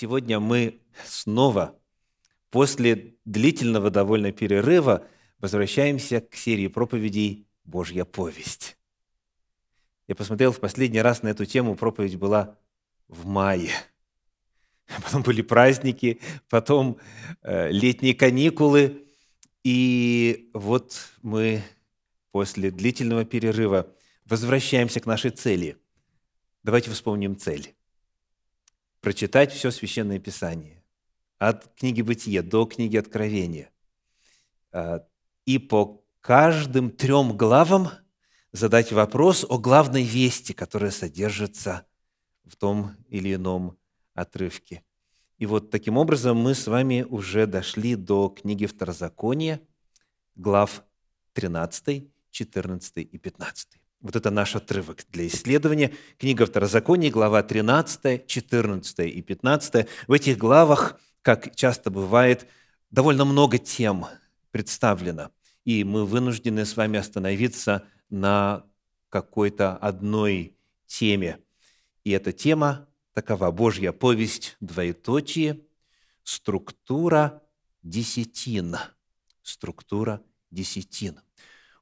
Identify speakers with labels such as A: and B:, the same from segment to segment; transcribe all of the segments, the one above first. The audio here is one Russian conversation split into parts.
A: Сегодня мы снова, после длительного довольно перерыва, возвращаемся к серии проповедей «Божья повесть». Я посмотрел в последний раз на эту тему, проповедь была в мае. Потом были праздники, потом э, летние каникулы. И вот мы после длительного перерыва возвращаемся к нашей цели. Давайте вспомним цель. Прочитать все Священное Писание. От книги Бытия до книги Откровения. А, и по каждым трем главам задать вопрос о главной вести, которая содержится в том или ином отрывке. И вот таким образом мы с вами уже дошли до книги Второзакония, глав 13, 14 и 15. Вот это наш отрывок для исследования. Книга Второзакония, глава 13, 14 и 15. В этих главах, как часто бывает, довольно много тем представлено. И мы вынуждены с вами остановиться на какой-то одной теме. И эта тема такова – Божья повесть, двоеточие, структура десятин. Структура десятин.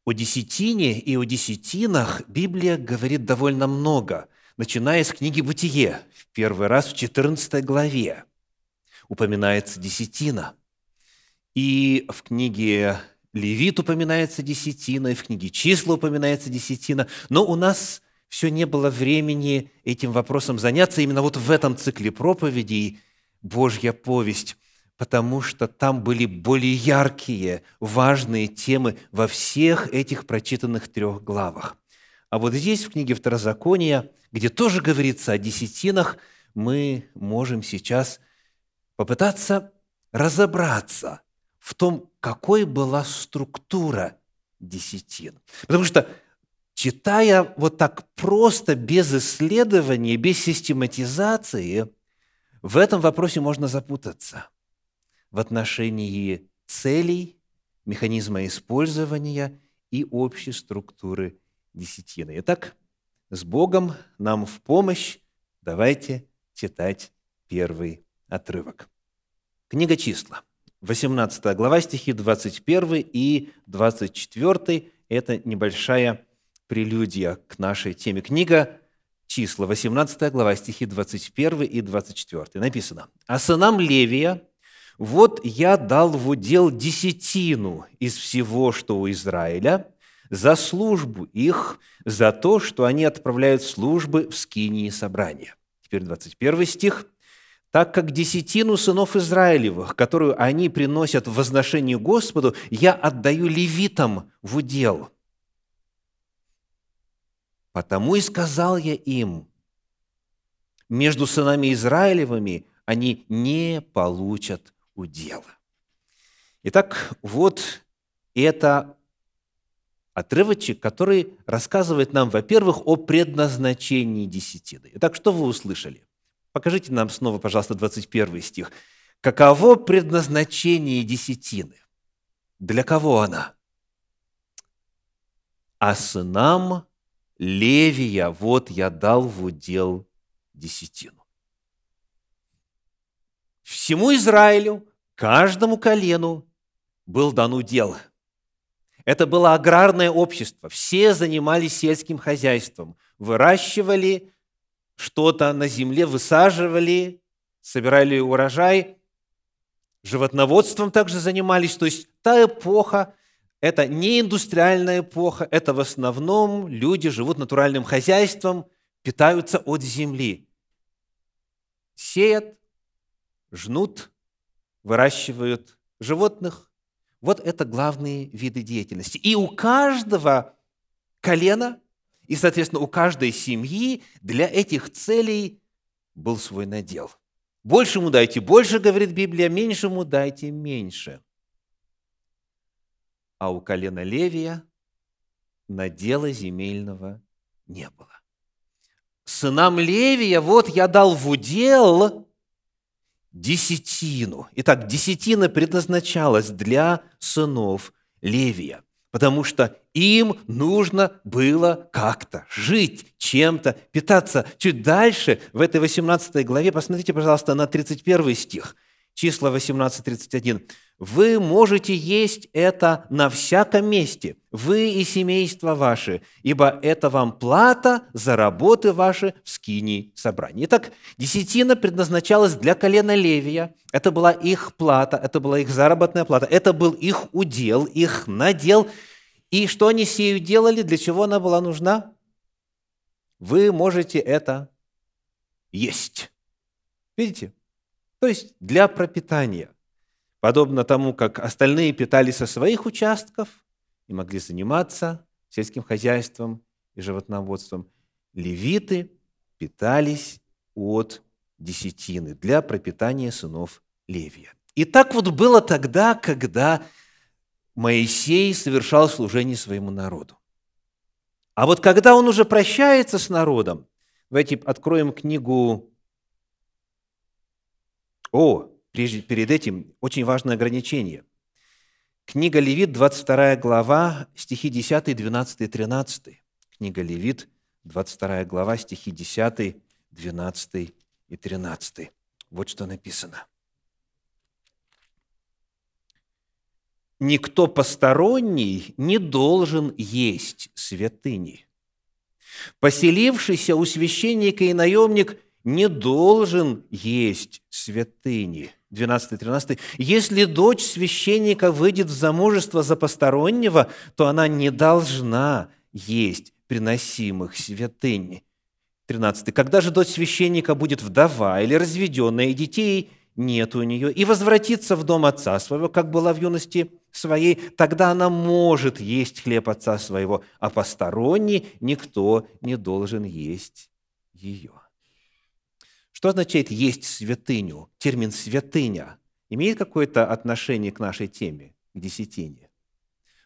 A: О десятине и о десятинах Библия говорит довольно много, начиная с книги «Бытие». В первый раз в 14 главе упоминается десятина. И в книге Левит упоминается десятина, и в книге Числа упоминается десятина. Но у нас все не было времени этим вопросом заняться именно вот в этом цикле проповедей «Божья повесть» потому что там были более яркие, важные темы во всех этих прочитанных трех главах. А вот здесь, в книге Второзакония, где тоже говорится о десятинах, мы можем сейчас попытаться разобраться в том, какой была структура десятин. Потому что, читая вот так просто, без исследования, без систематизации, в этом вопросе можно запутаться – в отношении целей, механизма использования и общей структуры десятины. Итак, с Богом нам в помощь давайте читать первый отрывок. Книга числа, 18 глава, стихи 21 и 24. Это небольшая прелюдия к нашей теме. Книга числа, 18 глава, стихи 21 и 24. Написано, «А сынам Левия вот я дал в удел десятину из всего, что у Израиля, за службу их, за то, что они отправляют службы в скинии собрания. Теперь 21 стих. «Так как десятину сынов Израилевых, которую они приносят в возношение Господу, я отдаю левитам в удел. Потому и сказал я им, между сынами Израилевыми они не получат удела. Итак, вот это отрывочек, который рассказывает нам, во-первых, о предназначении десятины. Итак, что вы услышали? Покажите нам снова, пожалуйста, 21 стих. Каково предназначение десятины? Для кого она? А сынам Левия вот я дал в удел десятину. Всему Израилю каждому колену был дан удел. Это было аграрное общество. Все занимались сельским хозяйством, выращивали что-то на земле, высаживали, собирали урожай, животноводством также занимались. То есть та эпоха, это не индустриальная эпоха, это в основном люди живут натуральным хозяйством, питаются от земли. Сеят, жнут, выращивают животных. Вот это главные виды деятельности. И у каждого колена, и, соответственно, у каждой семьи для этих целей был свой надел. Большему дайте больше, говорит Библия, меньшему дайте меньше. А у колена Левия надела земельного не было. Сынам Левия вот я дал в удел десятину. Итак, десятина предназначалась для сынов Левия, потому что Им нужно было как-то жить, чем-то питаться. Чуть дальше, в этой 18 главе, посмотрите, пожалуйста, на 31 стих, числа 18-31. Вы можете есть это на всяком месте, вы и семейство ваше, ибо это вам плата за работы ваши в скинии собрания. Итак, десятина предназначалась для колена Левия. Это была их плата, это была их заработная плата, это был их удел, их надел. И что они сею делали, для чего она была нужна? Вы можете это есть. Видите? То есть для пропитания – подобно тому, как остальные питались со своих участков и могли заниматься сельским хозяйством и животноводством, левиты питались от десятины для пропитания сынов Левия. И так вот было тогда, когда Моисей совершал служение своему народу. А вот когда он уже прощается с народом, давайте откроем книгу О, Прежде, перед этим очень важное ограничение. Книга Левит, 22 глава, стихи 10, 12 и 13. Книга Левит, 22 глава, стихи 10, 12 и 13. Вот что написано. «Никто посторонний не должен есть святыни. Поселившийся у священника и наемник не должен есть святыни» 12-13. «Если дочь священника выйдет в замужество за постороннего, то она не должна есть приносимых святынь». 13. «Когда же дочь священника будет вдова или разведенная, и детей нет у нее, и возвратится в дом отца своего, как была в юности своей, тогда она может есть хлеб отца своего, а посторонний никто не должен есть ее». Что означает «есть святыню»? Термин «святыня» имеет какое-то отношение к нашей теме, к десятине?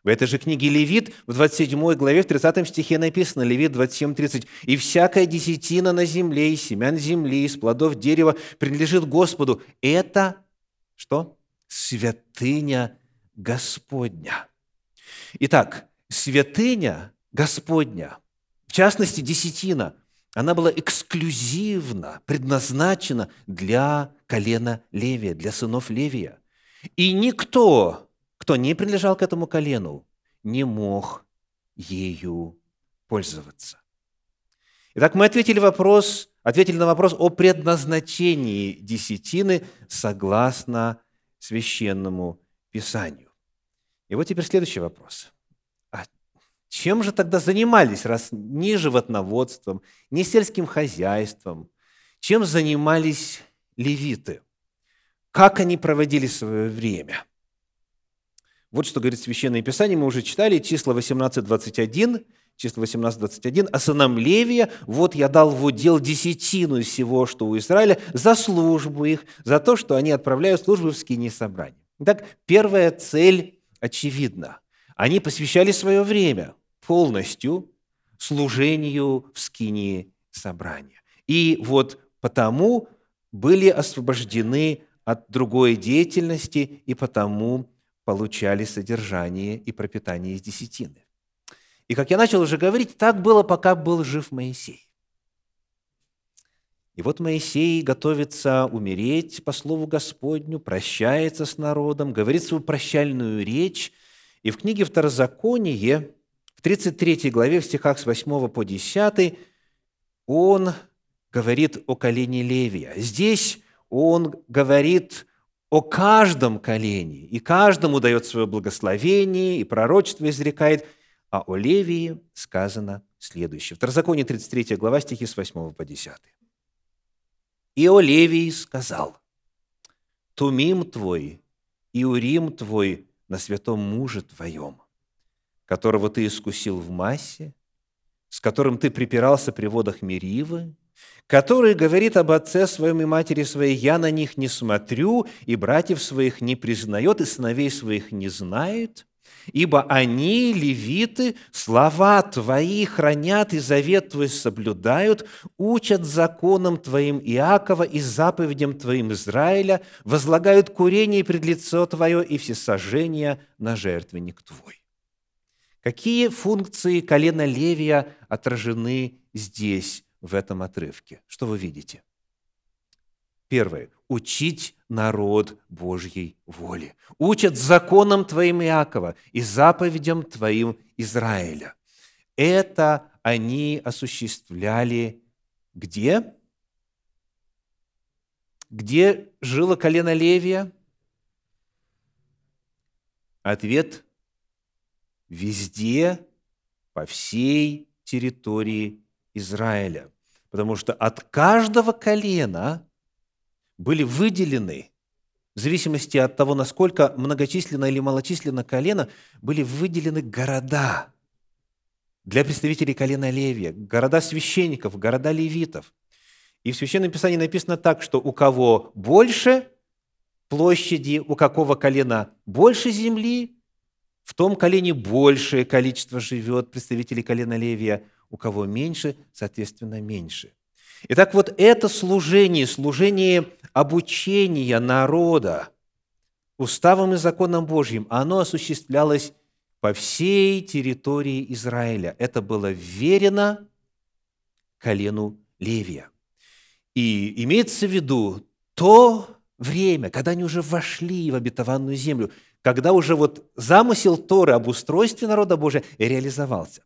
A: В этой же книге Левит, в 27 главе, в 30 стихе написано, Левит 27.30, «И всякая десятина на земле, и семян земли, из плодов дерева принадлежит Господу». Это что? Святыня Господня. Итак, святыня Господня, в частности, десятина – она была эксклюзивно предназначена для колена Левия, для сынов Левия. И никто, кто не принадлежал к этому колену, не мог ею пользоваться. Итак, мы ответили, вопрос, ответили на вопрос о предназначении десятины согласно священному Писанию. И вот теперь следующий вопрос. Чем же тогда занимались, раз ни животноводством, ни сельским хозяйством? Чем занимались левиты? Как они проводили свое время? Вот что говорит Священное Писание, мы уже читали, числа 18.21, числа 18.21, «А сынам Левия, вот я дал в удел десятину из всего, что у Израиля, за службу их, за то, что они отправляют службу в скине собрания». Итак, первая цель очевидна. Они посвящали свое время – полностью служению в скинии собрания. И вот потому были освобождены от другой деятельности и потому получали содержание и пропитание из десятины. И, как я начал уже говорить, так было, пока был жив Моисей. И вот Моисей готовится умереть по слову Господню, прощается с народом, говорит свою прощальную речь. И в книге Второзаконие, в 33 главе, в стихах с 8 по 10, он говорит о колене Левия. Здесь он говорит о каждом колене, и каждому дает свое благословение, и пророчество изрекает, а о Левии сказано следующее. Второзаконие 33 глава, стихи с 8 по 10. «И о Левии сказал, Тумим твой и Урим твой на святом муже твоем, которого ты искусил в массе, с которым ты припирался при водах Меривы, который говорит об отце своем и матери своей, «Я на них не смотрю, и братьев своих не признает, и сыновей своих не знает, ибо они, левиты, слова Твои хранят и завет Твой соблюдают, учат законам Твоим Иакова и заповедям Твоим Израиля, возлагают курение пред лицо Твое и всесожжение на жертвенник Твой». Какие функции колена Левия отражены здесь, в этом отрывке? Что вы видите? Первое. Учить народ Божьей воли. Учат законам Твоим Иакова и заповедям Твоим Израиля. Это они осуществляли где? Где жило колено Левия? Ответ – везде, по всей территории Израиля. Потому что от каждого колена были выделены, в зависимости от того, насколько многочисленно или малочисленно колено, были выделены города для представителей колена Левия, города священников, города левитов. И в Священном Писании написано так, что у кого больше площади, у какого колена больше земли, в том колене большее количество живет представителей колена Левия, у кого меньше, соответственно, меньше. Итак, вот это служение, служение обучения народа уставом и законом Божьим, оно осуществлялось по всей территории Израиля. Это было верено колену Левия. И имеется в виду то время, когда они уже вошли в обетованную землю, когда уже вот замысел Торы об устройстве народа Божия реализовался.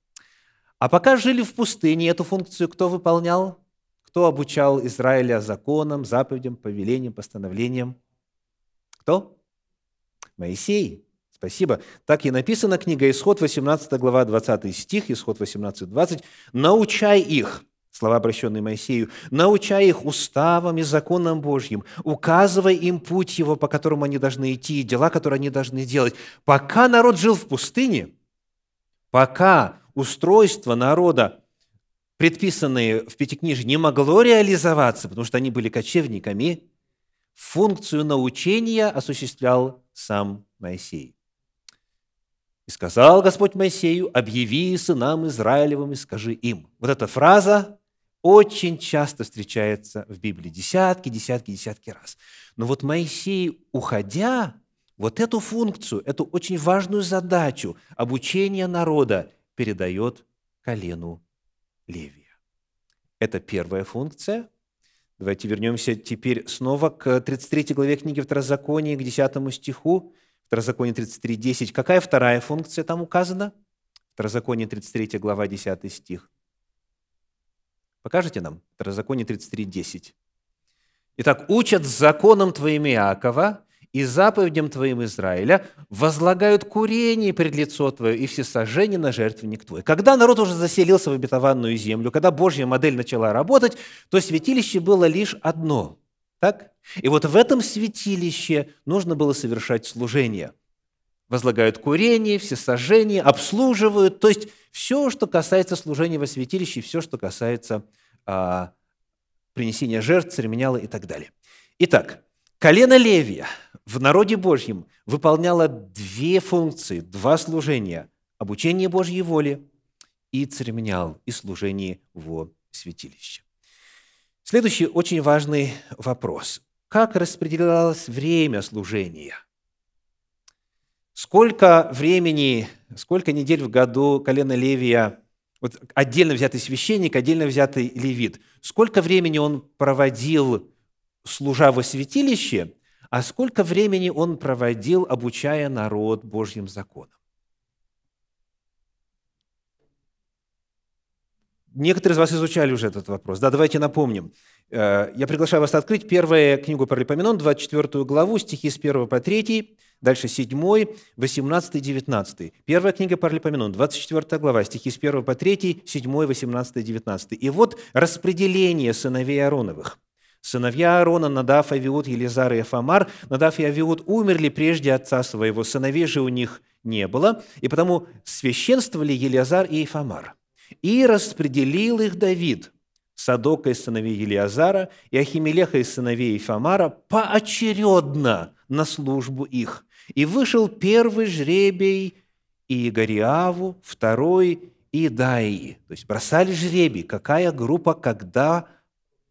A: А пока жили в пустыне, эту функцию кто выполнял? Кто обучал Израиля законам, заповедям, повелениям, постановлениям? Кто? Моисей. Спасибо. Так и написано книга Исход, 18 глава, 20 стих, Исход 18, 20. «Научай их, слова, обращенные Моисею, научай их уставам и законам Божьим, указывай им путь его, по которому они должны идти, дела, которые они должны делать. Пока народ жил в пустыне, пока устройство народа, предписанные в Пятикнижии, не могло реализоваться, потому что они были кочевниками, функцию научения осуществлял сам Моисей. «И сказал Господь Моисею, объяви сынам Израилевым и скажи им». Вот эта фраза очень часто встречается в Библии, десятки, десятки, десятки раз. Но вот Моисей, уходя, вот эту функцию, эту очень важную задачу обучения народа передает колену Левия. Это первая функция. Давайте вернемся теперь снова к 33 главе книги Второзакония, к 10 стиху. Второзаконие 33, 10. Какая вторая функция там указана? Второзаконие 33 глава, 10 стих. Покажите нам Второзаконие 33, 10. Итак, учат законом твоим Иакова и заповедям твоим Израиля, возлагают курение пред лицо твое и всесожжение на жертвенник твой. Когда народ уже заселился в обетованную землю, когда Божья модель начала работать, то святилище было лишь одно. Так? И вот в этом святилище нужно было совершать служение. Возлагают курение, всесожжение, обслуживают, то есть все, что касается служения во святилище, все, что касается а, принесения жертв, церемониала и так далее. Итак, колено Левия в народе Божьем выполняло две функции, два служения – обучение Божьей воли и церемониал, и служение во святилище. Следующий очень важный вопрос. Как распределялось время служения? Сколько времени, сколько недель в году колено Левия вот отдельно взятый священник, отдельно взятый левит, сколько времени он проводил, служа во святилище, а сколько времени он проводил, обучая народ Божьим законам. Некоторые из вас изучали уже этот вопрос. Да, давайте напомним. Э, я приглашаю вас открыть первую книгу Паралипоменон, 24 главу, стихи с 1 по 3, дальше 7, 18, 19. Первая книга Паралипоменон, 24 глава, стихи с 1 по 3, 7, 18, 19. И вот распределение сыновей Аароновых. Сыновья Аарона, Надав, Авиуд, Елизар и Афамар. Надав и Авиуд умерли прежде отца своего, сыновей же у них не было, и потому священствовали Елизар и Ефамар. И распределил их Давид – Садока из сыновей Елиазара и Ахимелеха из сыновей Ифамара поочередно на службу их. И вышел первый жребий и Иегариаву, второй и Даи. То есть бросали жребий, какая группа, когда,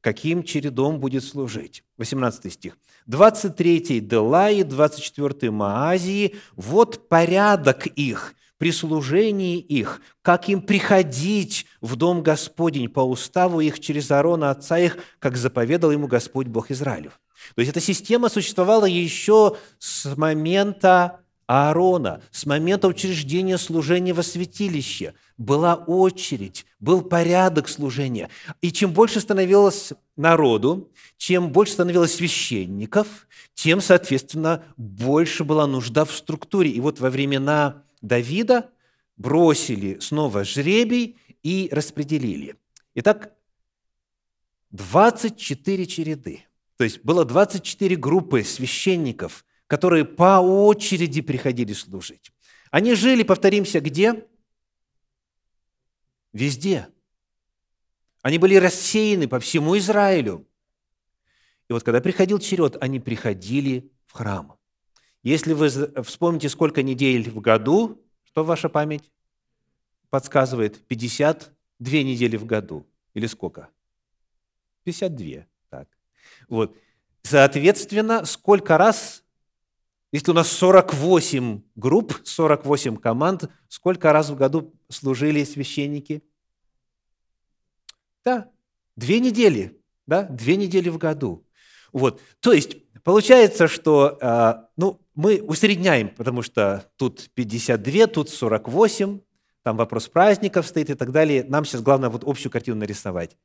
A: каким чередом будет служить. 18 стих. 23 Делаи, 24 Маазии. Вот порядок их при служении их, как им приходить в дом Господень по уставу их через Аарона, отца их, как заповедал ему Господь Бог Израилев. То есть эта система существовала еще с момента Аарона, с момента учреждения служения во святилище. Была очередь, был порядок служения. И чем больше становилось народу, чем больше становилось священников, тем, соответственно, больше была нужда в структуре. И вот во времена Давида бросили снова жребий и распределили. Итак, 24 череды. То есть было 24 группы священников, которые по очереди приходили служить. Они жили, повторимся, где? Везде. Они были рассеяны по всему Израилю. И вот когда приходил черед, они приходили в храм. Если вы вспомните, сколько недель в году, что ваша память подсказывает? 52 недели в году. Или сколько? 52. Так. Вот. Соответственно, сколько раз, если у нас 48 групп, 48 команд, сколько раз в году служили священники? Да, две недели, да, две недели в году. Вот, то есть получается, что, а, ну, мы усредняем, потому что тут 52, тут 48, там вопрос праздников стоит и так далее. Нам сейчас главное вот общую картину нарисовать.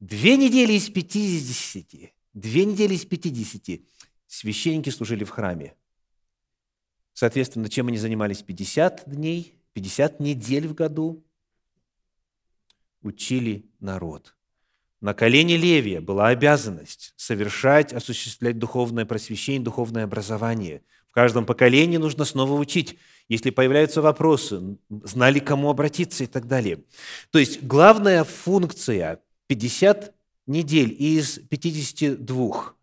A: Две недели из 50, две недели из 50 священники служили в храме. Соответственно, чем они занимались 50 дней, 50 недель в году? Учили народ. На колене Левия была обязанность совершать, осуществлять духовное просвещение, духовное образование. В каждом поколении нужно снова учить. Если появляются вопросы, знали, кому обратиться и так далее. То есть главная функция 50 недель из 52.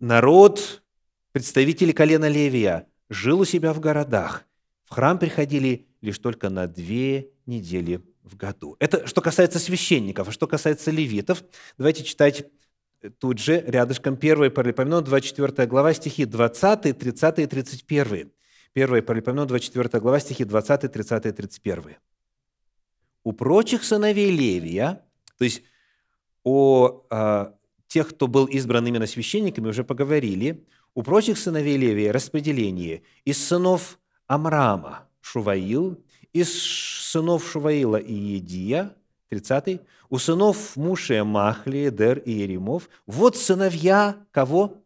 A: Народ, представители колена Левия, жил у себя в городах. В храм приходили лишь только на две недели в году. Это что касается священников. А что касается левитов, давайте читать тут же, рядышком, 1 Паралипоменон, 24 глава, стихи 20, 30 и 31. 1 Паралипоменон, 24 глава, стихи 20, 30 и 31. «У прочих сыновей Левия, то есть о а, тех, кто был избран именно священниками, уже поговорили. У прочих сыновей Левия распределение из сынов Амрама – Шуваил, из сынов Шуваила и Едия, 30 у сынов Муше Махли, Дер и Еремов. Вот сыновья кого?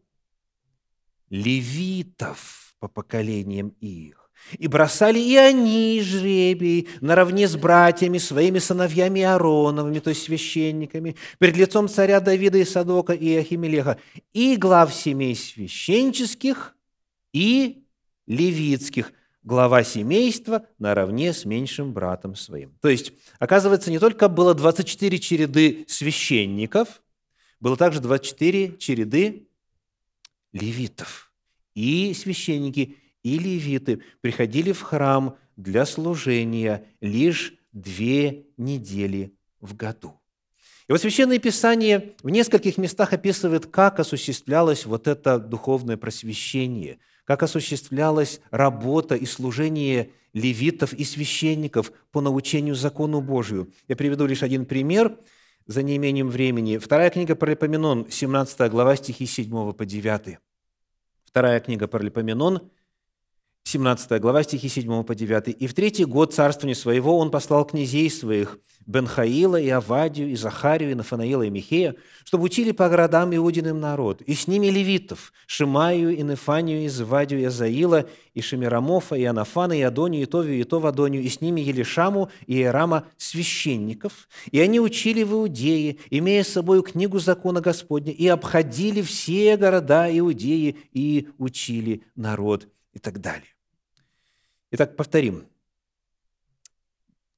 A: Левитов по поколениям их. И бросали и они жребий наравне с братьями, своими сыновьями Аароновыми, то есть священниками, перед лицом царя Давида и Садока и Ахимелеха, и глав семей священческих и левитских, глава семейства наравне с меньшим братом своим. То есть, оказывается, не только было 24 череды священников, было также 24 череды левитов. И священники, и левиты приходили в храм для служения лишь две недели в году. И вот Священное Писание в нескольких местах описывает, как осуществлялось вот это духовное просвещение, как осуществлялась работа и служение левитов и священников по научению закону Божию. Я приведу лишь один пример за неимением времени. Вторая книга Паралипоменон, 17 глава, стихи 7 по 9. Вторая книга Паралипоменон, 17 глава, стихи 7 по 9. «И в третий год царствования своего он послал князей своих, Бенхаила и Авадию, и Захарию, и Нафанаила, и Михея, чтобы учили по городам Иудиным народ, и с ними левитов, Шимаю, и Нефанию, и Звадию, и Азаила, и Шемирамофа, и Анафана, и Адонию, и Товию, и Товадонию, и с ними Елишаму, и Ирама, священников. И они учили в Иудее, имея с собой книгу закона Господня, и обходили все города Иудеи, и учили народ» и так далее. Итак, повторим.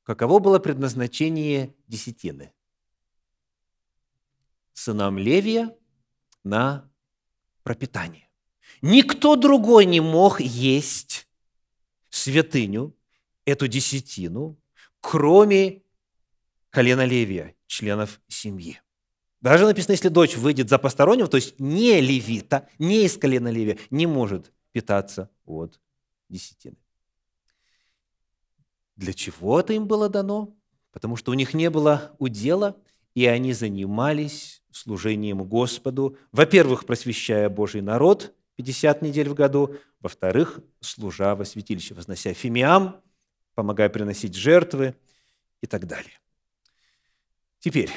A: Каково было предназначение десятины? Сынам Левия на пропитание. Никто другой не мог есть святыню, эту десятину, кроме колена Левия, членов семьи. Даже написано, если дочь выйдет за постороннего, то есть не левита, не из колена Левия, не может питаться от десятины. Для чего это им было дано? Потому что у них не было удела, и они занимались служением Господу, во-первых, просвещая Божий народ 50 недель в году, во-вторых, служа во святилище, вознося фимиам, помогая приносить жертвы и так далее. Теперь,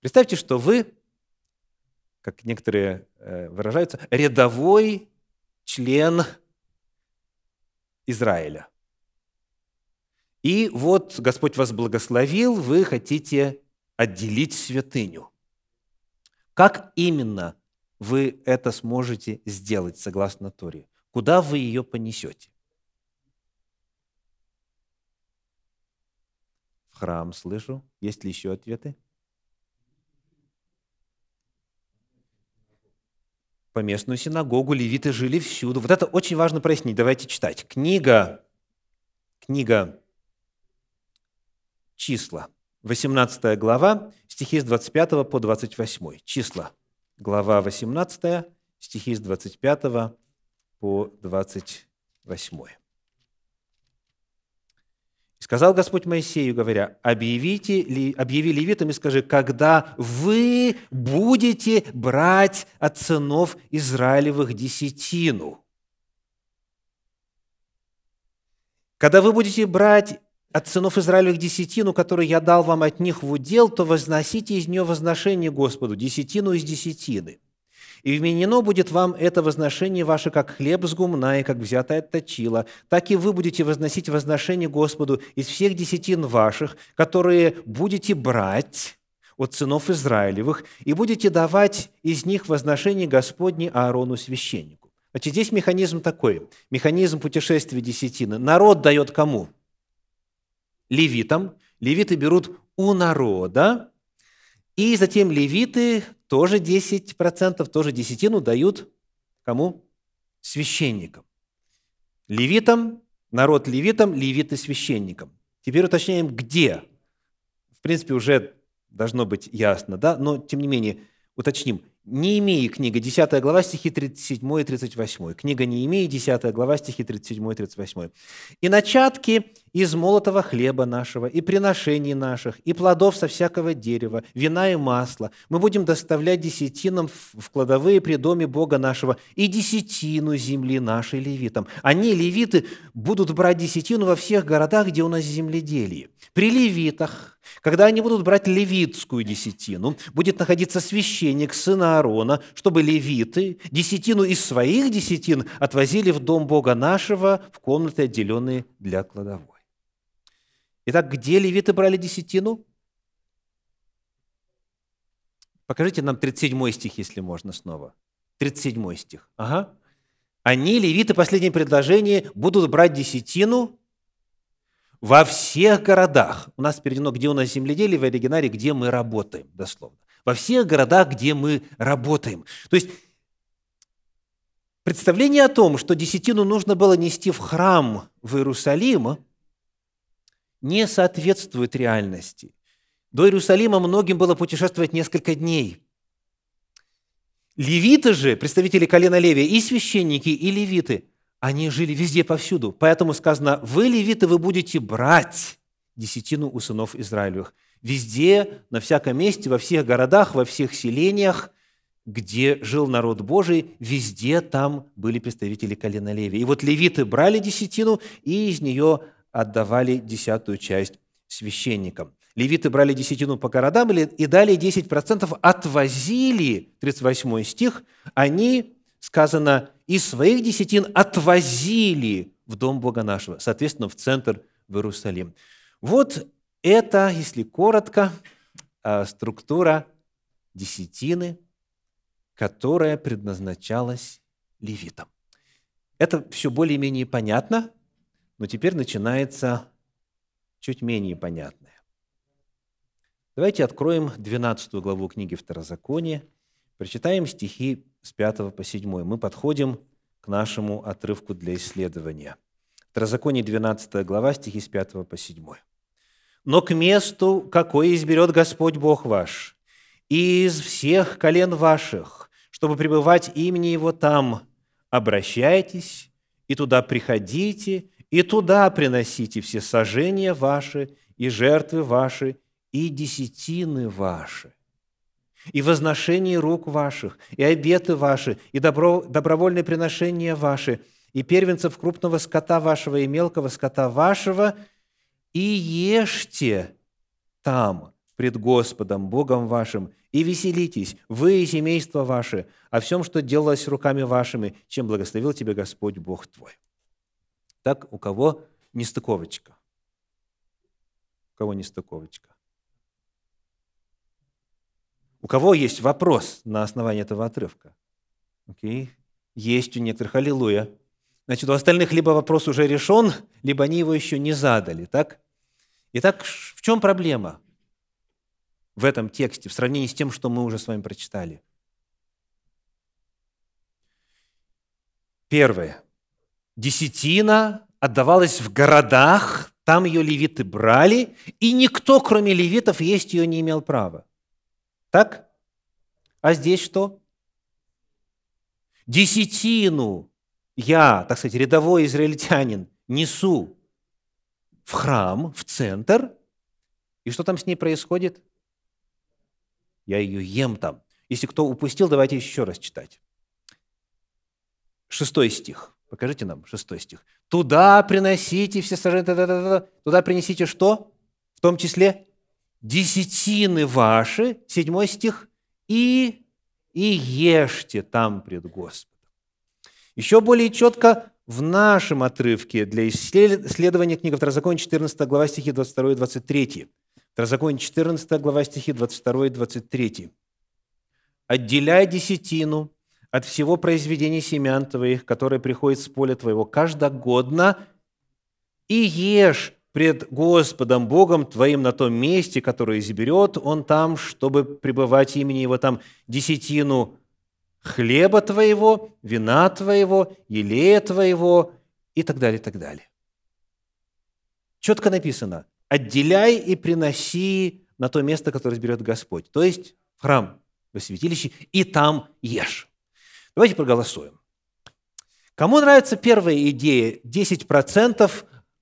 A: представьте, что вы, как некоторые э, выражаются, рядовой член Израиля. И вот Господь вас благословил, вы хотите отделить святыню. Как именно вы это сможете сделать согласно Торе? Куда вы ее понесете? В храм слышу. Есть ли еще ответы? По местную синагогу левиты жили всюду. Вот это очень важно прояснить. Давайте читать. Книга, книга числа, 18 глава, стихи с 25 по 28. Числа, глава 18, стихи с 25 по 28. Сказал Господь Моисею, говоря, объявите, объяви левитам и скажи, когда вы будете брать от сынов Израилевых десятину. Когда вы будете брать от сынов Израилевых десятину, которую я дал вам от них в удел, то возносите из нее возношение Господу, десятину из десятины. И вменено будет вам это возношение ваше, как хлеб с гумна и как взятое от. Так и вы будете возносить возношение Господу из всех десятин ваших, которые будете брать от сынов Израилевых, и будете давать из них возношение Господне Аарону священнику. Значит, здесь механизм такой, механизм путешествия десятины. Народ дает кому? Левитам, левиты берут у народа, и затем левиты тоже 10%, тоже десятину дают кому? Священникам. Левитам, народ левитам, левиты священникам. Теперь уточняем, где. В принципе, уже должно быть ясно, да? но тем не менее уточним – Неемии книга, 10 глава, стихи 37 и 38. Книга Неемии, 10 глава, стихи 37 и 38. «И начатки из молотого хлеба нашего, и приношений наших, и плодов со всякого дерева, вина и масла мы будем доставлять десятинам в кладовые при доме Бога нашего, и десятину земли нашей левитам. Они, левиты, будут брать десятину во всех городах, где у нас земледелие. При левитах когда они будут брать левитскую десятину, будет находиться священник сына Аарона, чтобы левиты десятину из своих десятин отвозили в дом Бога нашего, в комнаты, отделенные для кладовой. Итак, где левиты брали десятину? Покажите нам 37 стих, если можно снова. 37 стих. Ага. Они, левиты, последнее предложение, будут брать десятину во всех городах. У нас переведено, где у нас земледелие в оригинале, где мы работаем, дословно. Во всех городах, где мы работаем. То есть представление о том, что десятину нужно было нести в храм в Иерусалим, не соответствует реальности. До Иерусалима многим было путешествовать несколько дней. Левиты же, представители колена Левия, и священники, и левиты – они жили везде, повсюду. Поэтому сказано, вы, левиты, вы будете брать десятину у сынов Израилевых. Везде, на всяком месте, во всех городах, во всех селениях, где жил народ Божий, везде там были представители колена Левия. И вот левиты брали десятину и из нее отдавали десятую часть священникам. Левиты брали десятину по городам и дали 10%, отвозили, 38 стих, они сказано, из своих десятин отвозили в дом Бога нашего, соответственно, в центр, в Иерусалим. Вот это, если коротко, а, структура десятины, которая предназначалась левитам. Это все более-менее понятно, но теперь начинается чуть менее понятное. Давайте откроем 12 главу книги Второзакония, прочитаем стихи с 5 по 7. Мы подходим к нашему отрывку для исследования. Второзаконие 12 глава, стихи с 5 по 7. «Но к месту, какое изберет Господь Бог ваш, из всех колен ваших, чтобы пребывать имени Его там, обращайтесь и туда приходите, и туда приносите все сожжения ваши, и жертвы ваши, и десятины ваши, и возношение рук ваших, и обеты ваши, и добро, добровольные приношения ваши, и первенцев крупного скота вашего и мелкого скота вашего, и ешьте там пред Господом, Богом вашим, и веселитесь, вы и семейство ваше, о всем, что делалось руками вашими, чем благословил тебе Господь Бог твой. Так, у кого нестыковочка? У кого нестыковочка? У кого есть вопрос на основании этого отрывка? Окей. Есть у некоторых. Аллилуйя. Значит, у остальных либо вопрос уже решен, либо они его еще не задали. Так? Итак, в чем проблема в этом тексте в сравнении с тем, что мы уже с вами прочитали? Первое. Десятина отдавалась в городах, там ее левиты брали, и никто, кроме левитов, есть ее не имел права. Так? А здесь что? Десятину я, так сказать, рядовой израильтянин, несу в храм, в центр, и что там с ней происходит? Я ее ем там. Если кто упустил, давайте еще раз читать. Шестой стих. Покажите нам шестой стих. Туда приносите все сожжения. Туда принесите что? В том числе десятины ваши, седьмой стих, и, и ешьте там пред Господом. Еще более четко в нашем отрывке для исследования книги Второзакония 14 глава стихи 22 и 23. Второзаконие 14 глава стихи 22 и 23. «Отделяй десятину от всего произведения семян твоих, которое приходит с поля твоего каждогодно, и ешь пред Господом Богом твоим на том месте, которое изберет Он там, чтобы пребывать имени Его там десятину хлеба твоего, вина твоего, елея твоего и так далее, и так далее. Четко написано, отделяй и приноси на то место, которое изберет Господь, то есть в храм, в святилище, и там ешь. Давайте проголосуем. Кому нравится первая идея 10%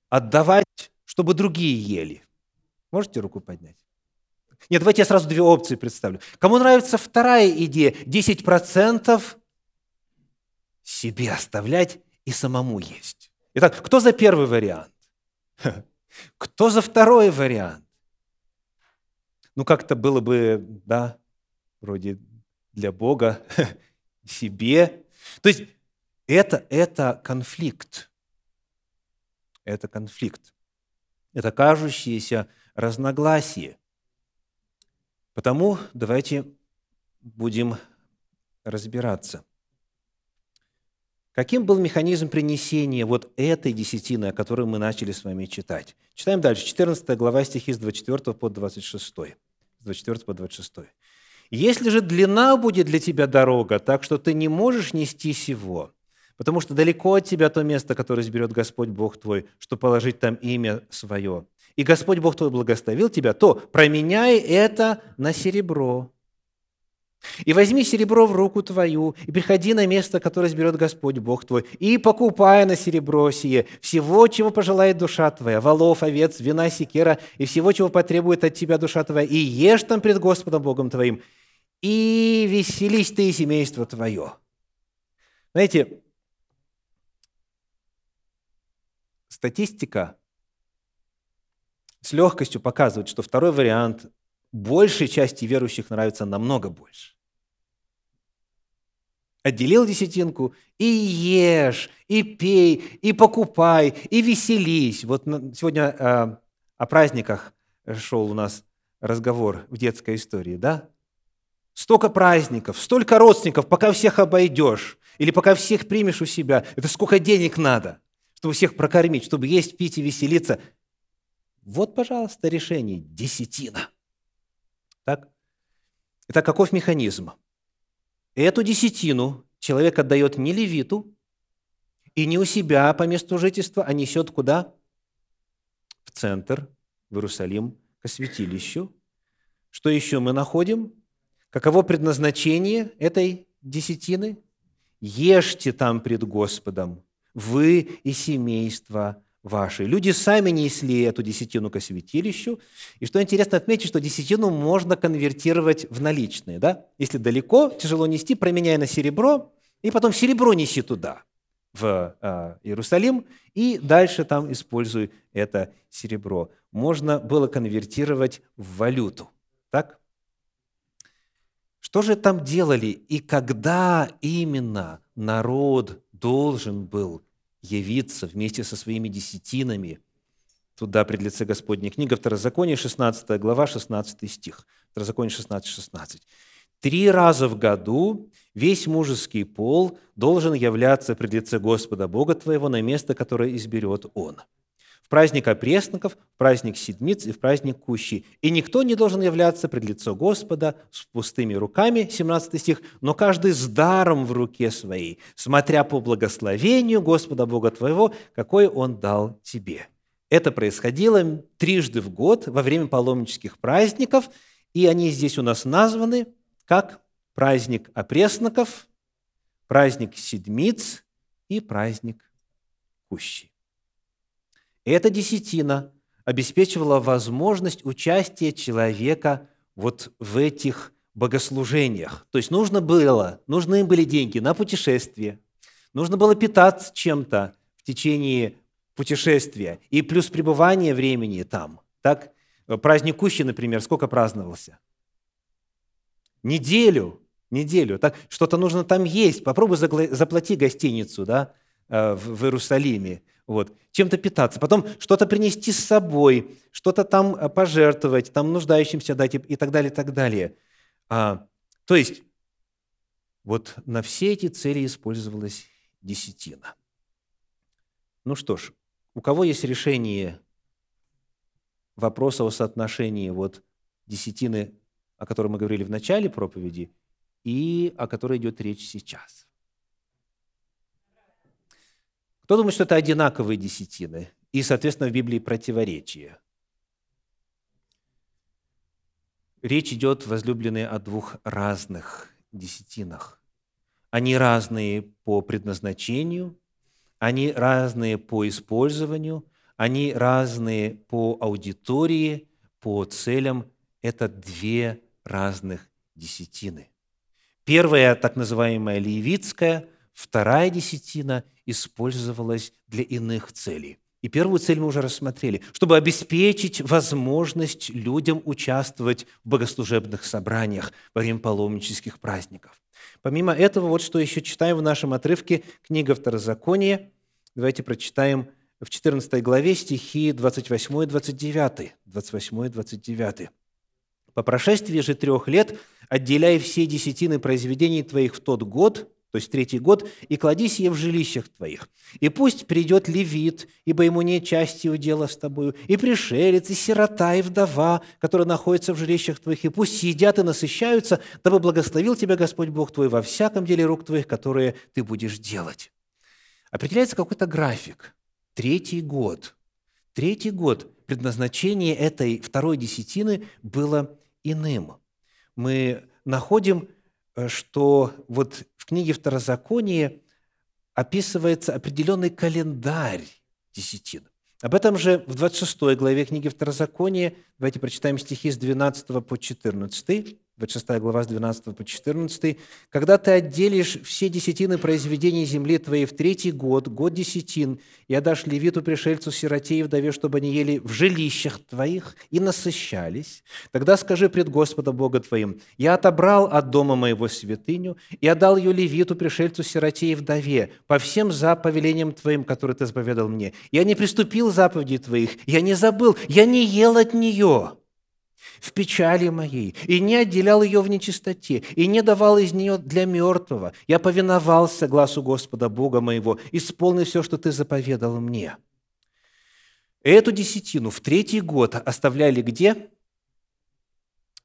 A: отдавать, чтобы другие ели? Можете руку поднять? Нет, давайте я сразу две опции представлю. Кому нравится вторая идея? 10% себе оставлять и самому есть. Итак, кто за первый вариант? Кто за второй вариант? Ну, как-то было бы, да, вроде для Бога, себе. То есть это, это конфликт. Это конфликт. Это кажущееся разногласие. Потому давайте будем разбираться. Каким был механизм принесения вот этой десятины, о которой мы начали с вами читать? Читаем дальше, 14 глава стихи с 24 по 26. С 24 по 26. «Если же длина будет для тебя дорога, так что ты не можешь нести сего, потому что далеко от тебя то место, которое изберет Господь Бог твой, что положить там имя свое, и Господь Бог твой благословил тебя, то променяй это на серебро. И возьми серебро в руку твою, и приходи на место, которое изберет Господь Бог твой, и покупай на серебро сие всего, чего пожелает душа твоя, волов, овец, вина, секера, и всего, чего потребует от тебя душа твоя, и ешь там пред Господом Богом твоим, и веселись ты и семейство твое». Знаете, статистика с легкостью показывает, что второй вариант большей части верующих нравится намного больше. Отделил десятинку и ешь, и пей, и покупай, и веселись. Вот сегодня э, о праздниках шел у нас разговор в детской истории, да? Столько праздников, столько родственников, пока всех обойдешь, или пока всех примешь у себя. Это сколько денег надо, чтобы всех прокормить, чтобы есть, пить и веселиться – вот, пожалуйста, решение – десятина. Так? Итак, каков механизм? Эту десятину человек отдает не левиту и не у себя по месту жительства, а несет куда? В центр, в Иерусалим, к святилищу. Что еще мы находим? Каково предназначение этой десятины? Ешьте там пред Господом, вы и семейство вашей. Люди сами несли эту десятину к святилищу. И что интересно отметить, что десятину можно конвертировать в наличные. Да? Если далеко, тяжело нести, променяя на серебро, и потом серебро неси туда, в э, Иерусалим, и дальше там используй это серебро. Можно было конвертировать в валюту. Так? Что же там делали и когда именно народ должен был явиться вместе со своими десятинами туда пред лице Господне. Книга Второзакония, 16 глава, 16 стих. Второзаконие 16, 16. «Три раза в году весь мужеский пол должен являться пред лице Господа Бога твоего на место, которое изберет Он» в праздник опресноков, в праздник седмиц и в праздник кущи. И никто не должен являться пред лицо Господа с пустыми руками, 17 стих, но каждый с даром в руке своей, смотря по благословению Господа Бога твоего, какой Он дал тебе». Это происходило трижды в год во время паломнических праздников, и они здесь у нас названы как праздник опресноков, праздник седмиц и праздник кущи. Эта десятина обеспечивала возможность участия человека вот в этих богослужениях. То есть нужно было, нужны были деньги на путешествие, нужно было питаться чем-то в течение путешествия и плюс пребывание времени там. Так, праздник Кущи, например, сколько праздновался? Неделю, неделю. Так, что-то нужно там есть. Попробуй заплати гостиницу да, э, в Иерусалиме вот, чем-то питаться, потом что-то принести с собой, что-то там э, пожертвовать, там нуждающимся дать и так далее, и так далее. А, то есть вот на все эти цели использовалась десятина. Ну что ж, у кого есть решение вопроса о соотношении вот десятины, о которой мы говорили в начале проповеди, и о которой идет речь сейчас? Кто думает, что это одинаковые десятины? И, соответственно, в Библии противоречие. Речь идет, возлюбленные, о двух разных десятинах. Они разные по предназначению, они разные по использованию, они разные по аудитории, по целям. Это две разных десятины. Первая, так называемая левитская, вторая десятина – использовалась для иных целей. И первую цель мы уже рассмотрели, чтобы обеспечить возможность людям участвовать в богослужебных собраниях во время паломнических праздников. Помимо этого, вот что еще читаем в нашем отрывке книга Второзакония. Давайте прочитаем в 14 главе стихи 28 и 29. 28 и 29. «По прошествии же трех лет отделяй все десятины произведений твоих в тот год, то есть третий год, и клади сие в жилищах твоих. И пусть придет левит, ибо ему не части удела с тобою, и пришелец, и сирота, и вдова, которые находятся в жилищах твоих, и пусть едят и насыщаются, дабы благословил тебя Господь Бог твой во всяком деле рук твоих, которые ты будешь делать». Определяется какой-то график. Третий год. Третий год предназначение этой второй десятины было иным. Мы находим что вот в книге Второзакония описывается определенный календарь десятин. Об этом же в 26 главе книги Второзакония, давайте прочитаем стихи с 12 по 14. 26 глава с 12 по 14. «Когда ты отделишь все десятины произведений земли твоей в третий год, год десятин, и отдашь левиту, пришельцу, сироте и вдове, чтобы они ели в жилищах твоих и насыщались, тогда скажи пред Господа Бога твоим, я отобрал от дома моего святыню и отдал ее левиту, пришельцу, сироте и вдове, по всем заповелениям твоим, которые ты заповедал мне. Я не приступил заповедей твоих, я не забыл, я не ел от нее» в печали моей, и не отделял ее в нечистоте, и не давал из нее для мертвого. Я повиновался глазу Господа Бога моего, исполнил все, что Ты заповедал мне». Эту десятину в третий год оставляли где?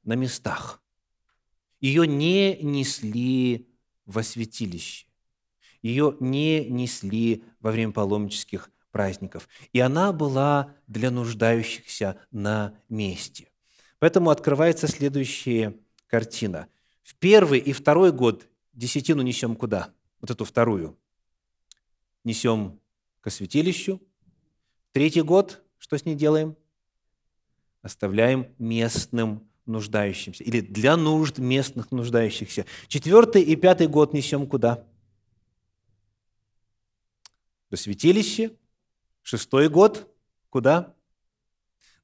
A: На местах. Ее не несли во святилище. Ее не несли во время паломнических праздников. И она была для нуждающихся на месте. Поэтому открывается следующая картина. В первый и второй год десятину несем куда? Вот эту вторую. Несем к святилищу. Третий год, что с ней делаем? Оставляем местным нуждающимся или для нужд местных нуждающихся. Четвертый и пятый год несем куда? До святилища. Шестой год куда?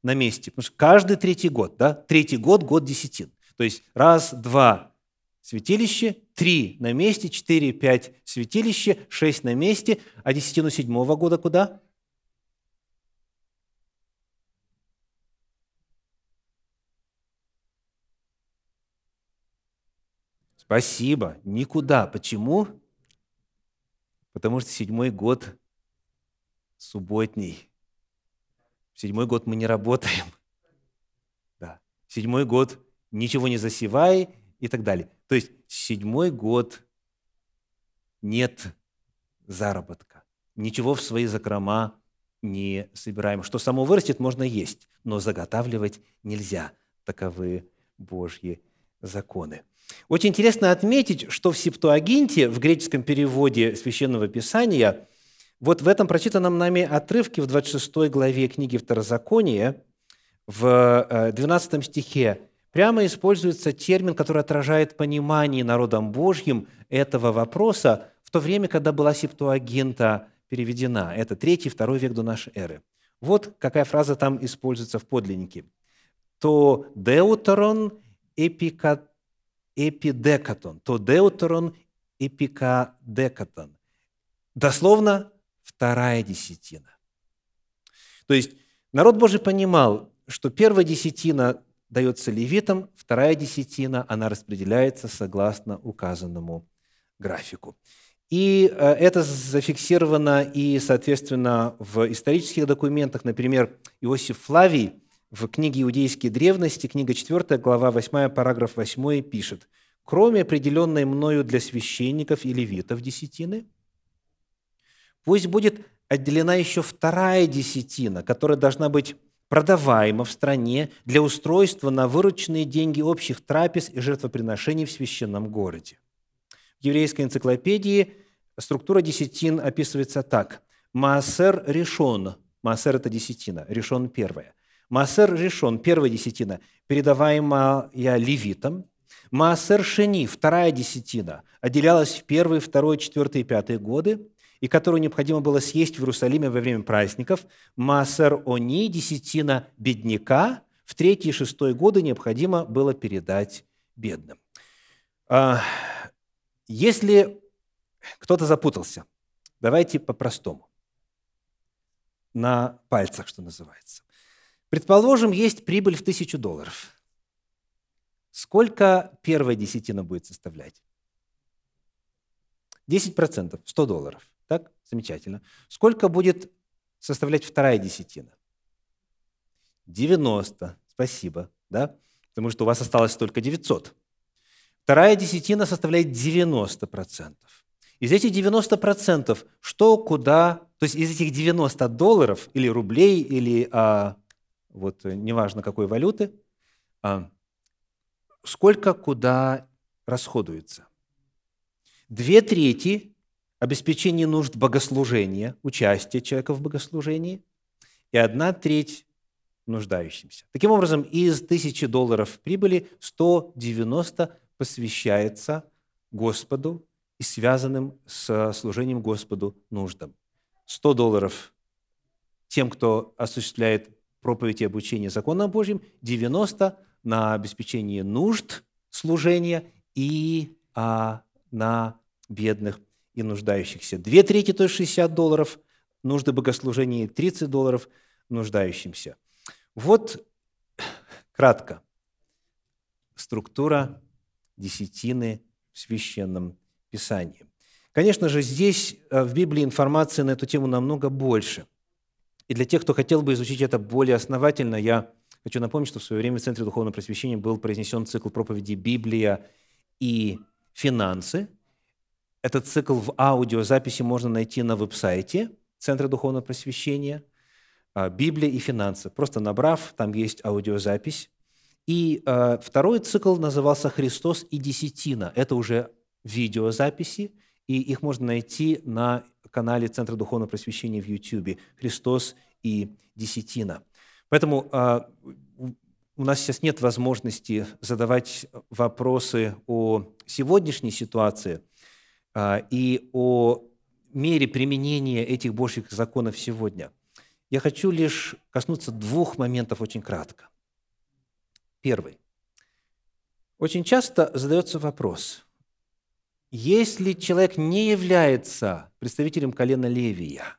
A: На месте. Потому что каждый третий год, да? Третий год – год десятин. То есть раз, два – святилище, три на месте, четыре, пять – святилище, шесть на месте, а десятину седьмого года куда? Спасибо. Никуда. Почему? Потому что седьмой год субботний. Седьмой год мы не работаем. Да. Седьмой год ничего не засевай и так далее. То есть седьмой год нет заработка. Ничего в свои закрома не собираем. Что само вырастет, можно есть, но заготавливать нельзя. Таковы Божьи законы. Очень интересно отметить, что в Септуагинте, в греческом переводе Священного Писания, вот в этом прочитанном нами отрывке в 26 главе книги Второзакония, в 12 э, стихе, прямо используется термин, который отражает понимание народом Божьим этого вопроса в то время, когда была Септуагинта переведена. Это 3-2 век до нашей эры. Вот какая фраза там используется в подлиннике. «То деутерон эпикат эпидекатон, то деутерон эпикадекатон. Дословно вторая десятина. То есть народ Божий понимал, что первая десятина дается левитам, вторая десятина, она распределяется согласно указанному графику. И э, это зафиксировано и, соответственно, в исторических документах. Например, Иосиф Флавий – в книге «Иудейские древности», книга 4, глава 8, параграф 8 пишет, «Кроме определенной мною для священников и левитов десятины, пусть будет отделена еще вторая десятина, которая должна быть продаваема в стране для устройства на вырученные деньги общих трапез и жертвоприношений в священном городе». В еврейской энциклопедии структура десятин описывается так. Маасер решен. Маасер – это десятина. Решен – первая. Маасер решен, первая десятина, передаваемая левитам. Маасер шени, вторая десятина, отделялась в первые, второй, четвертый и пятый годы, и которую необходимо было съесть в Иерусалиме во время праздников. Маасер они, десятина бедняка, в третий и шестой годы необходимо было передать бедным. А, если кто-то запутался, давайте по-простому, на пальцах, что называется. Предположим, есть прибыль в тысячу долларов. Сколько первая десятина будет составлять? 10%, 100 долларов. Так? Замечательно. Сколько будет составлять вторая десятина? 90. Спасибо. Да? Потому что у вас осталось только 900. Вторая десятина составляет 90%. Из этих 90% что, куда, то есть из этих 90 долларов или рублей, или а, вот э, неважно какой валюты, а, сколько куда расходуется. Две трети – обеспечение нужд богослужения, участие человека в богослужении, и одна треть нуждающимся. Таким образом, из тысячи долларов прибыли 190 посвящается Господу и связанным с служением Господу нуждам. 100 долларов тем, кто осуществляет проповедь и обучение законам Божьим, 90 на обеспечение нужд служения и а, на бедных и нуждающихся. Две трети, то есть 60 долларов, нужды богослужения, и 30 долларов нуждающимся. Вот кратко структура десятины в Священном Писании. Конечно же, здесь э, в Библии информации на эту тему намного больше – и для тех, кто хотел бы изучить это более основательно, я хочу напомнить, что в свое время в Центре Духовного Просвещения был произнесен цикл проповеди «Библия и финансы». Этот цикл в аудиозаписи можно найти на веб-сайте Центра Духовного Просвещения а, «Библия и финансы». Просто набрав, там есть аудиозапись. И э, второй цикл назывался «Христос и десятина». Это уже видеозаписи, и их можно найти на канале Центра Духовного Просвещения в YouTube «Христос и десятина. Поэтому а, у нас сейчас нет возможности задавать вопросы о сегодняшней ситуации а, и о мере применения этих Божьих законов сегодня. Я хочу лишь коснуться двух моментов очень кратко. Первый. Очень часто задается вопрос, если человек не является представителем колена Левия,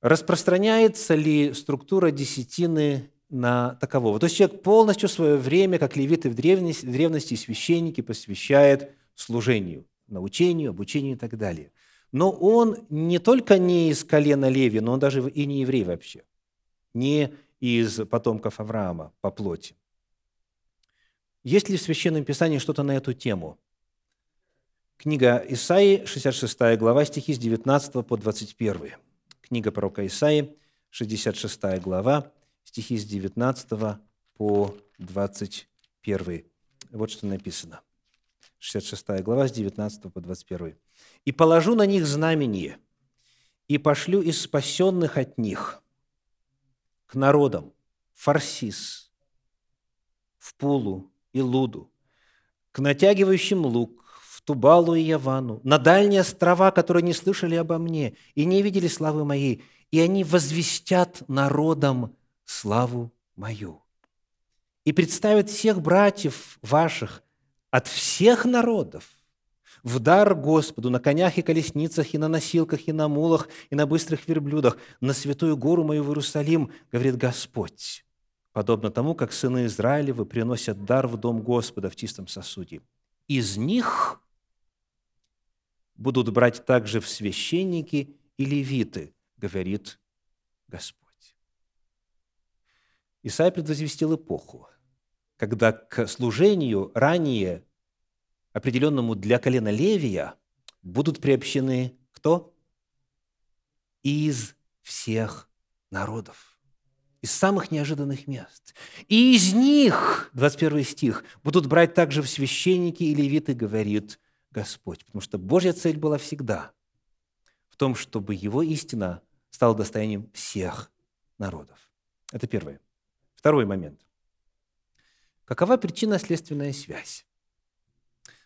A: распространяется ли структура десятины на такового? То есть человек полностью свое время, как левиты в древности, в древности священники, посвящает служению, научению, обучению и так далее. Но он не только не из колена Леви, но он даже и не еврей вообще, не из потомков Авраама по плоти. Есть ли в Священном Писании что-то на эту тему? Книга Исаии, 66 глава, стихи с 19 по 21. Книга пророка Исаии, 66 глава, стихи с 19 по 21. Вот что написано. 66 глава, с 19 по 21. «И положу на них знамение, и пошлю из спасенных от них к народам Фарсис, в Пулу, и Луду, к натягивающим лук, в Тубалу и Явану, на дальние острова, которые не слышали обо мне и не видели славы моей, и они возвестят народам славу мою. И представят всех братьев ваших от всех народов в дар Господу на конях и колесницах, и на носилках, и на мулах, и на быстрых верблюдах, на святую гору мою в Иерусалим, говорит Господь подобно тому, как сыны Израилевы приносят дар в дом Господа в чистом сосуде. Из них будут брать также в священники и левиты, говорит Господь. Исаия предвозвестил эпоху, когда к служению ранее определенному для колена Левия будут приобщены кто? Из всех народов из самых неожиданных мест. И из них, 21 стих, будут брать также в священники и левиты, говорит Господь. Потому что Божья цель была всегда в том, чтобы Его истина стала достоянием всех народов. Это первое. Второй момент. Какова причинно-следственная связь?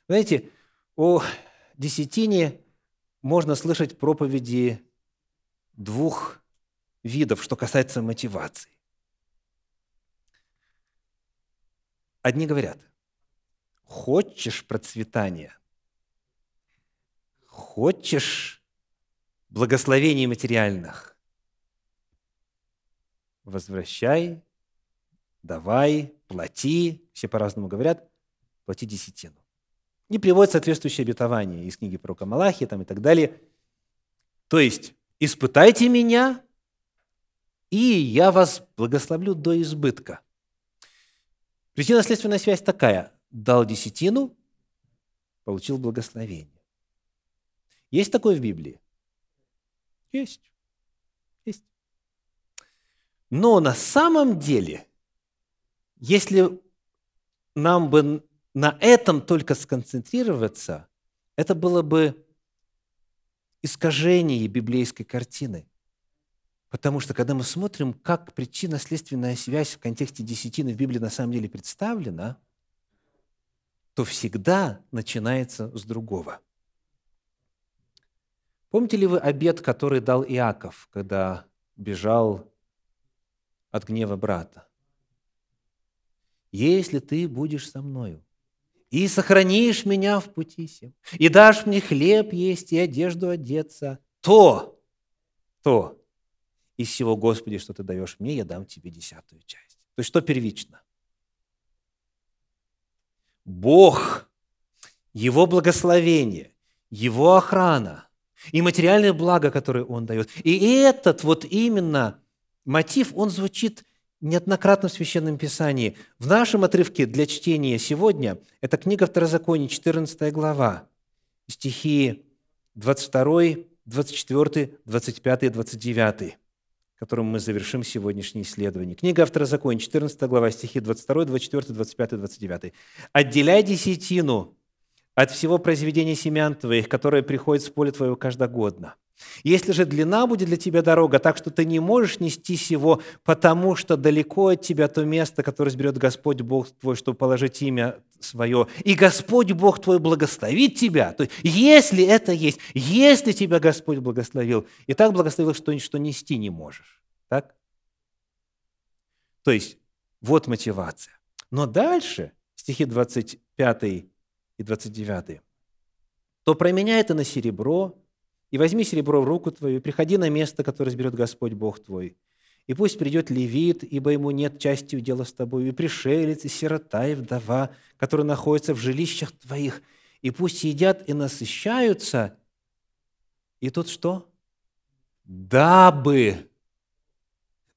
A: Знаете, о десятине можно слышать проповеди двух видов, что касается мотивации. Одни говорят, хочешь процветания, хочешь благословений материальных, возвращай, давай, плати, все по-разному говорят, плати десятину. Не приводят соответствующее обетование из книги про Камалахи там, и так далее. То есть, испытайте меня, и я вас благословлю до избытка. Причинно-следственная связь такая. Дал десятину, получил благословение. Есть такое в Библии? Есть. Есть. Но на самом деле, если нам бы на этом только сконцентрироваться, это было бы искажение библейской картины. Потому что, когда мы смотрим, как причинно-следственная связь в контексте десятины в Библии на самом деле представлена, то всегда начинается с другого. Помните ли вы обед, который дал Иаков, когда бежал от гнева брата? «Если ты будешь со мною, и сохранишь меня в пути сем, и дашь мне хлеб есть и одежду одеться, то, то из всего, Господи, что Ты даешь мне, я дам Тебе десятую часть. То есть что первично? Бог, Его благословение, Его охрана и материальное благо, которое Он дает. И этот вот именно мотив, он звучит неоднократно в Священном Писании. В нашем отрывке для чтения сегодня это книга Второзакония, 14 глава, стихи 22, 24, 25 и 29 которым мы завершим сегодняшнее исследование. Книга Второзакония, 14 глава, стихи 22, 24, 25, 29. «Отделяй десятину от всего произведения семян твоих, которое приходит с поля твоего каждогодно, Если же длина будет для тебя дорога, так что ты не можешь нести сего, потому что далеко от тебя то место, которое изберет Господь Бог твой, чтобы положить имя свое, и Господь Бог твой благословит тебя. То есть, если это есть, если тебя Господь благословил, и так благословил, что, что нести не можешь. Так? То есть, вот мотивация. Но дальше, стихи 25 и 29, то променяй это на серебро, и возьми серебро в руку твою, и приходи на место, которое изберет Господь Бог твой. И пусть придет левит, ибо ему нет части дела с тобой, и пришелец, и сирота, и вдова, которые находятся в жилищах твоих, и пусть едят и насыщаются. И тут что? Дабы,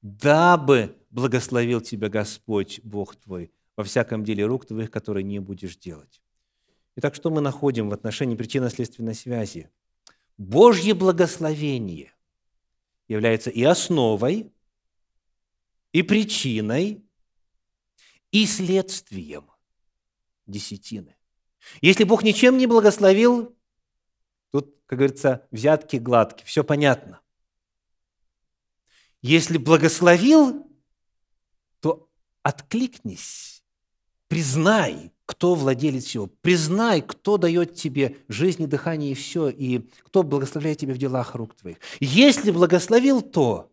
A: дабы благословил тебя Господь, Бог твой, во всяком деле рук твоих, которые не будешь делать. Итак, что мы находим в отношении причинно-следственной связи? Божье благословение является и основой, и причиной, и следствием десятины. Если Бог ничем не благословил, тут, как говорится, взятки гладкие, все понятно. Если благословил, то откликнись, признай, кто владелец всего. Признай, кто дает тебе жизнь и дыхание и все, и кто благословляет тебя в делах рук твоих. Если благословил, то.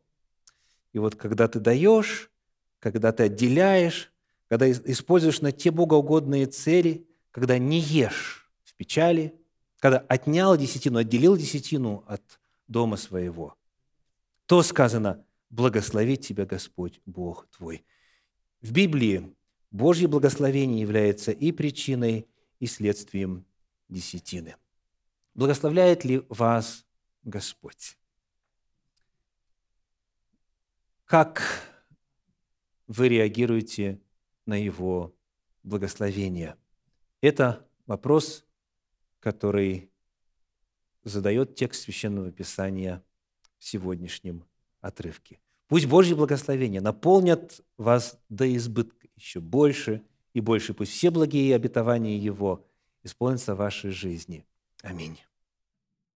A: И вот когда ты даешь, когда ты отделяешь, когда используешь на те богоугодные цели, когда не ешь в печали, когда отнял десятину, отделил десятину от дома своего, то сказано, благословит тебя Господь Бог твой. В Библии Божье благословение является и причиной, и следствием десятины. Благословляет ли вас Господь? Как вы реагируете на Его благословение? Это вопрос, который задает текст Священного Писания в сегодняшнем отрывке. Пусть Божье благословение наполнят вас до избытка еще больше и больше. Пусть все благие обетования Его исполнятся в вашей жизни. Аминь.